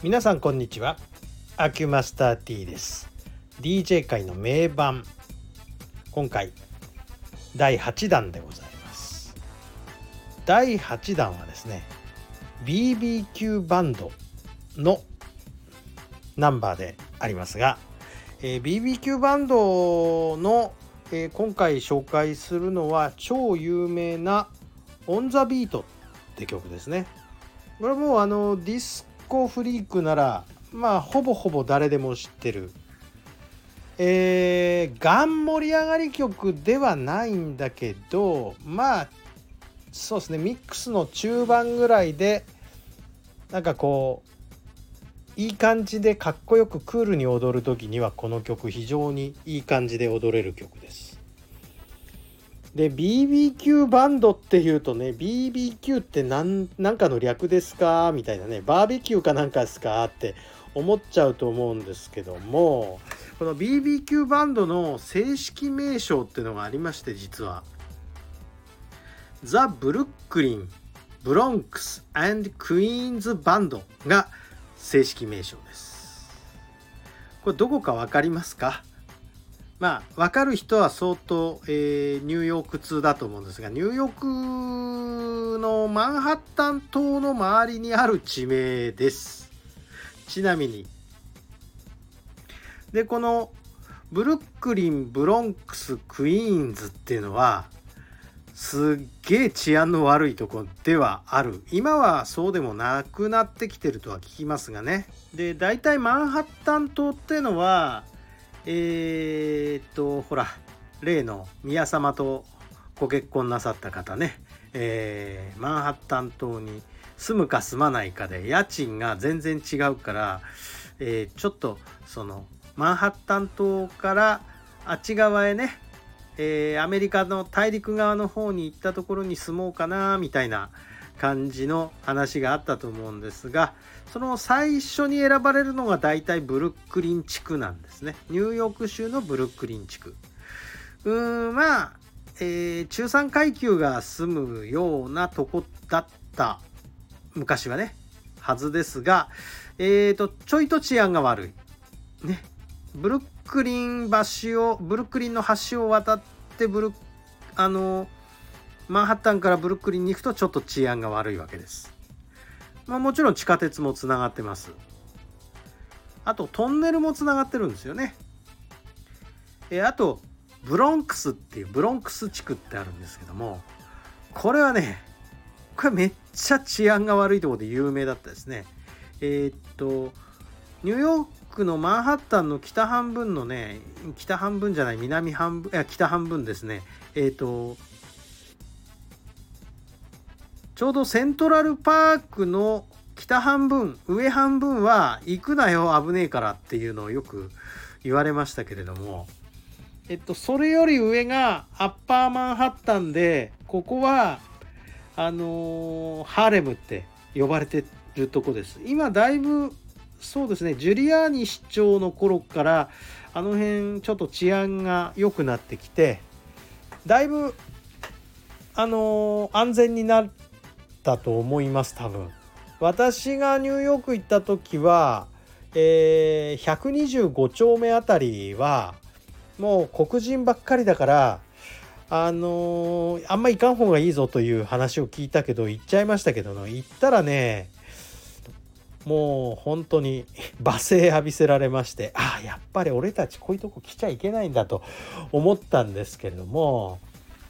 皆さんこんにちは。アキュマスター T です。DJ 界の名盤。今回第8弾でございます。第8弾はですね BBQ バンドのナンバーでありますが、えー、BBQ バンドの、えー、今回紹介するのは超有名な「 On the Beat」って曲ですね。これもうあのディスコフリークならまあほぼほぼ誰でも知ってるえー、ガン盛り上がり曲ではないんだけどまあそうですねミックスの中盤ぐらいでなんかこういい感じでかっこよくクールに踊る時にはこの曲非常にいい感じで踊れる曲です。で BBQ バンドっていうとね BBQ って何何かの略ですか？みたいなねバーベキューかなんかですか？って思っちゃうと思うんですけどもこの BBQ バンドの正式名称っていうのがありまして実は。ザ・ブルックリン・ブロンクスクイーンズ・バンドが正式名称です。これどこか分かりますか？まあ分かる人は相当、えー、ニューヨーク通だと思うんですがニューヨークのマンハッタン島の周りにある地名です。ちなみに。でこのブルックリンブロンクスクイーンズっていうのはすっげえ治安の悪いとこではある。今はそうでもなくなってきてるとは聞きますがね。で大体マンハッタン島っていうのはえー、っとほら例の宮様とご結婚なさった方ね、えー、マンハッタン島に住むか住まないかで家賃が全然違うから、えー、ちょっとそのマンハッタン島からあっち側へね、えー、アメリカの大陸側の方に行ったところに住もうかなみたいな感じの話があったと思うんですがその最初に選ばれるのが大体ブルックリン地区なんですね。ニューヨーク州のブルックリン地区。うーんまあ、えー、中産階級が住むようなとこだった昔はねはずですがえーとちょいと治安が悪い。ね。ブルックリン橋をブルックリンの橋を渡ってブルあのマンハッタンからブルックリンに行くとちょっと治安が悪いわけです。まあ、もちろん地下鉄もつながってます。あとトンネルもつながってるんですよね。えあとブロンクスっていうブロンクス地区ってあるんですけどもこれはねこれめっちゃ治安が悪いところで有名だったですね。えー、っとニューヨークのマンハッタンの北半分のね北半分じゃない南半分いや北半分ですねえー、っとちょうどセントラルパークの北半分上半分は行くなよ危ねえからっていうのをよく言われましたけれども。えっとそれより上がアッパーマンハッタンでここはあのー、ハーレムって呼ばれてるとこです。今だいぶそうですねジュリアーニ市長の頃からあの辺ちょっと治安が良くなってきてだいぶあのー、安全になったと思います多分。私がニューヨーク行った時は、えー、125丁目あたりはもう黒人ばっかりだからあのー、あんま行かん方がいいぞという話を聞いたけど行っちゃいましたけど行ったらねもう本当に 罵声浴びせられましてああやっぱり俺たちこういうとこ来ちゃいけないんだと思ったんですけれども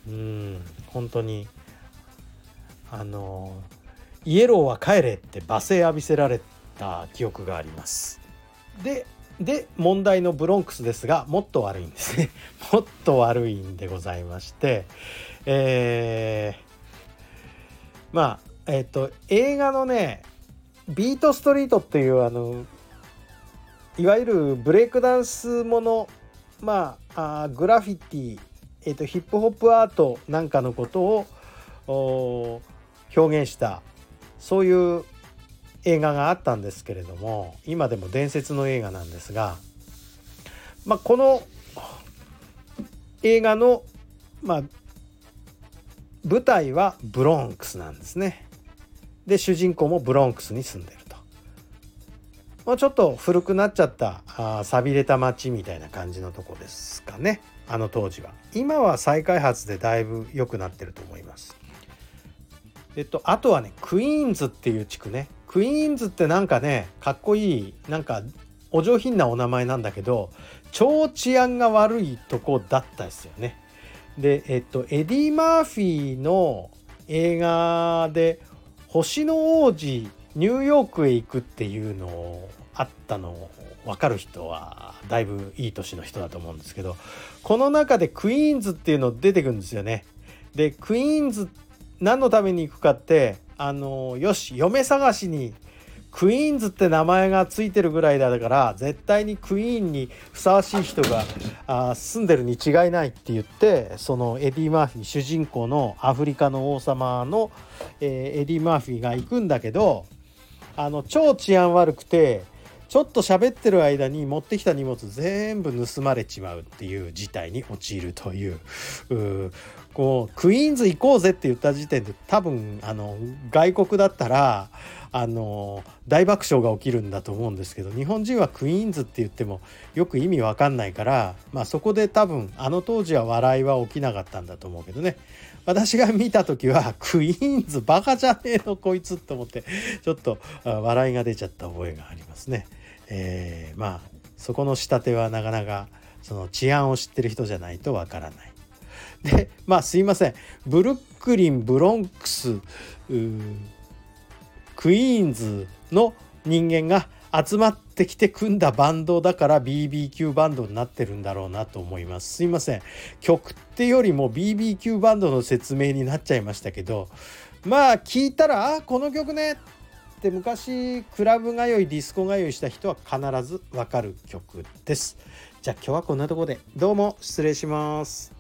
うん本当にあのイエローは帰れって罵声浴びせられた記憶があります。でで問題のブロンクスですがもっと悪いんですね もっと悪いんでございましてえー、まあえっ、ー、と映画のねビートストリートっていうあのいわゆるブレイクダンスものまああグラフィティ、えーとヒップホップアートなんかのことを表現したそういう映画があったんですけれども今でも伝説の映画なんですが、まあ、この映画の、まあ、舞台はブロンクスなんですね。で主人公もブロンクスに住んでると。まあ、ちょっと古くなっちゃったあ寂れた街みたいな感じのとこですかねあの当時は今は再開発でだいぶ良くなってると思いますえっとあとはねクイーンズっていう地区ねクイーンズってなんかねかっこいいなんかお上品なお名前なんだけど超治安が悪いとこだったですよねでえっとエディ・マーフィーの映画で「星の王子ニューヨークへ行く」っていうのあったの分かる人はだいぶいい年の人だと思うんですけどこの中でクイーンズっていうの出てくるんですよね。でクイーンズ何のために行くかってあのよし嫁探しにクイーンズって名前がついてるぐらいだから絶対にクイーンにふさわしい人があ住んでるに違いないって言ってそのエディ・マーフィー主人公のアフリカの王様の、えー、エディ・マーフィーが行くんだけどあの超治安悪くてちょっと喋ってる間に持ってきた荷物全部盗まれちまうっていう事態に陥るというこうクイーンズ行こうぜって言った時点で多分あの外国だったらあの大爆笑が起きるんだと思うんですけど日本人はクイーンズって言ってもよく意味わかんないから、まあ、そこで多分あの当時は笑いは起きなかったんだと思うけどね私が見た時はクイーンズバカじゃねえのこいつと思ってちょっと笑いが出ちゃった覚えがありますね。えー、まあそこの仕立てはなかなかその治安を知ってる人じゃないとわからない。でまあすいません。ブルックリンブロンクスクイーンズの人間が集まってきて組んだバンドだから BBQ バンドになってるんだろうなと思います。すいません。曲ってよりも BBQ バンドの説明になっちゃいましたけどまあ聞いたらあこの曲ねって昔クラブ通いディスコ通いした人は必ずわかる曲です。じゃあ今日はこんなとこでどうも失礼します。